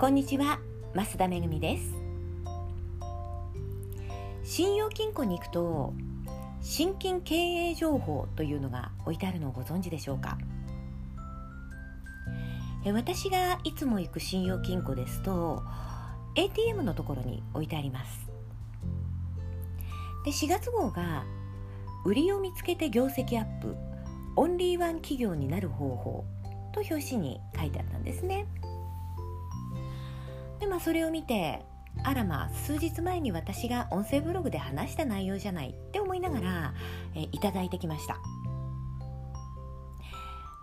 こんにちは増田めぐみです。信用金庫に行くと新金経営情報というのが置いてあるのをご存知でしょうか？私がいつも行く信用金庫ですと ATM のところに置いてあります。で4月号が売りを見つけて業績アップオンリーワン企業になる方法と表紙に書いてあったんですね。でまあそれを見てあらまあ数日前に私が音声ブログで話した内容じゃないって思いながら、えいただいてきました。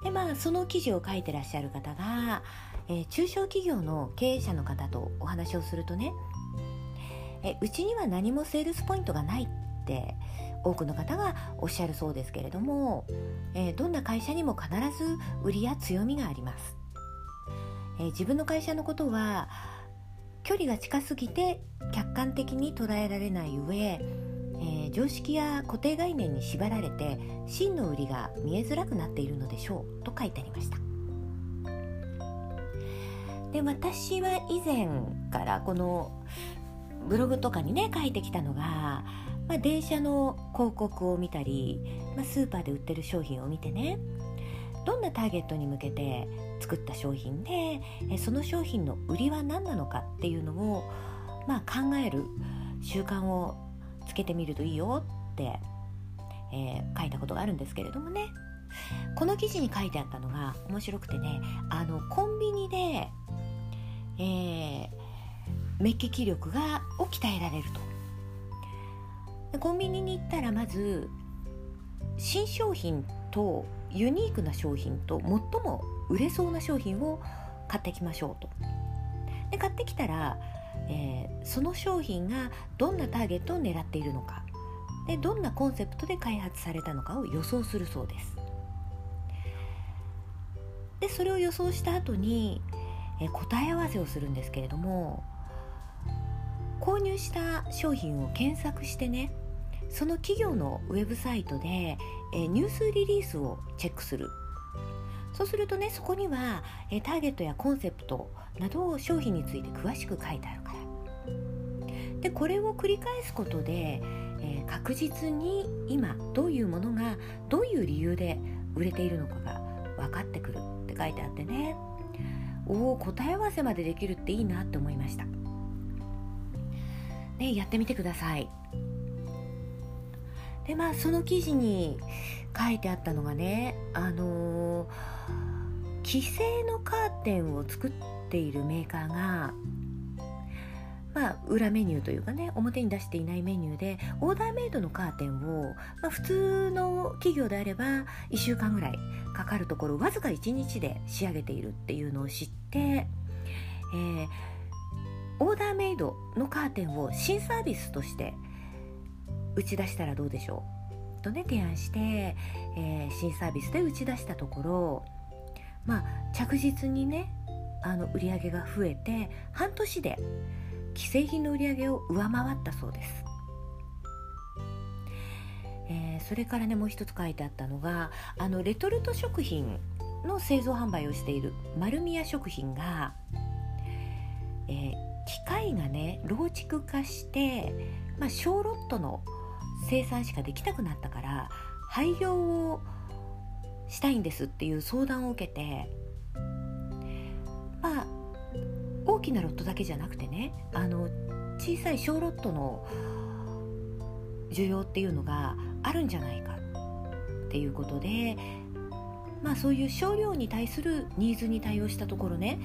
でまあその記事を書いてらっしゃる方が、えー、中小企業の経営者の方とお話をするとねえうちには何もセールスポイントがないって多くの方がおっしゃるそうですけれども、え、どんな会社にも必ず売りや強みがあります、え、自分の会社のことは距離が近すぎて客観的に捉えられない上、えー、常識や固定概念に縛られて真の売りが見えづらくなっているのでしょうと書いてありました。で私は以前からこのブログとかにね書いてきたのが、まあ、電車の広告を見たり、まあ、スーパーで売ってる商品を見てねどんなターゲットに向けて作った商品でその商品の売りは何なのかっていうのを、まあ、考える習慣をつけてみるといいよって、えー、書いたことがあるんですけれどもね。この記事に書いてあったのが面白くてねあのコンビニで、えー、目利き力がを鍛えられると。コンビニに行ったらまず新商品とユニークな商品と最も売れそうな商品を買ってきましょうと。で買ってきたら、えー、その商品がどんなターゲットを狙っているのかでどんなコンセプトで開発されたのかを予想するそうです。でそれを予想した後に、えー、答え合わせをするんですけれども購入した商品を検索してねその企業のウェブサイトで、え、ニュースリリースをチェックする。そうするとねそこには、え、ターゲットやコンセプトなどを商品について詳しく書いてあるから。でこれを繰り返すことで、え、確実に今どういうものがどういう理由で売れているのかが分かってくるって書いてあってね。おお答え合わせまでできるっていいなって思いました。ねやってみてください。でまあその記事に書いてあったのがねあのー、既製のカーテンを作っているメーカーがまあ、裏メニューというかね表に出していないメニューでオーダーメイドのカーテンを、まあ、普通の企業であれば1週間ぐらいかかるところわずか1日で仕上げているっていうのを知って、えー、オーダーメイドのカーテンを新サービスとして打ち出したらどうでしょうとね提案して、えー、新サービスで打ち出したところまあ着実にねあの売り上げが増えて半年で既製品の売り上げを上回ったそうです。えー、それからねもう一つ書いてあったのがあのレトルト食品の製造販売をしている丸宮食品が、えー、機械がね老築化して、まあ、小ロットの生産しかできなくなったから廃業をしたいんですっていう相談を受けてまあ大きなロットだけじゃなくてねあの小さい小ロットの需要っていうのがあるんじゃないかっていうことでまあそういう少量に対するニーズに対応したところね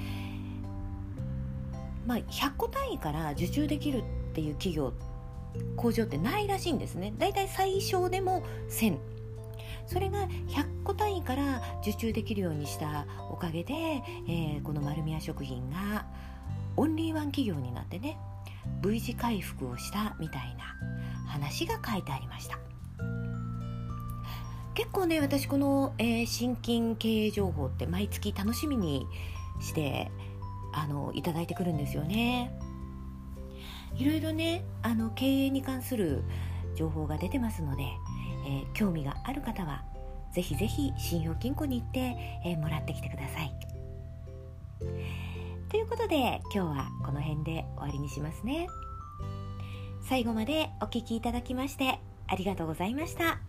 まあ100個単位から受注できるっていう企業って工場ってないらしいんですね。だいたい最小でも1000それが100個単位から受注できるようにしたおかげで、えー、この丸宮食品がオンリーワン企業になってね V 字回復をしたみたいな話が書いてありました。結構ね私この、えー、新金経営情報って毎月楽しみにしてあのいただいてくるんですよね。いろいろねあの経営に関する情報が出てますので、えー、興味がある方はぜひぜひ信用金庫に行って、えー、もらってきてください。ということで今日はこの辺で終わりにしますね最後までお聴きいただきましてありがとうございました。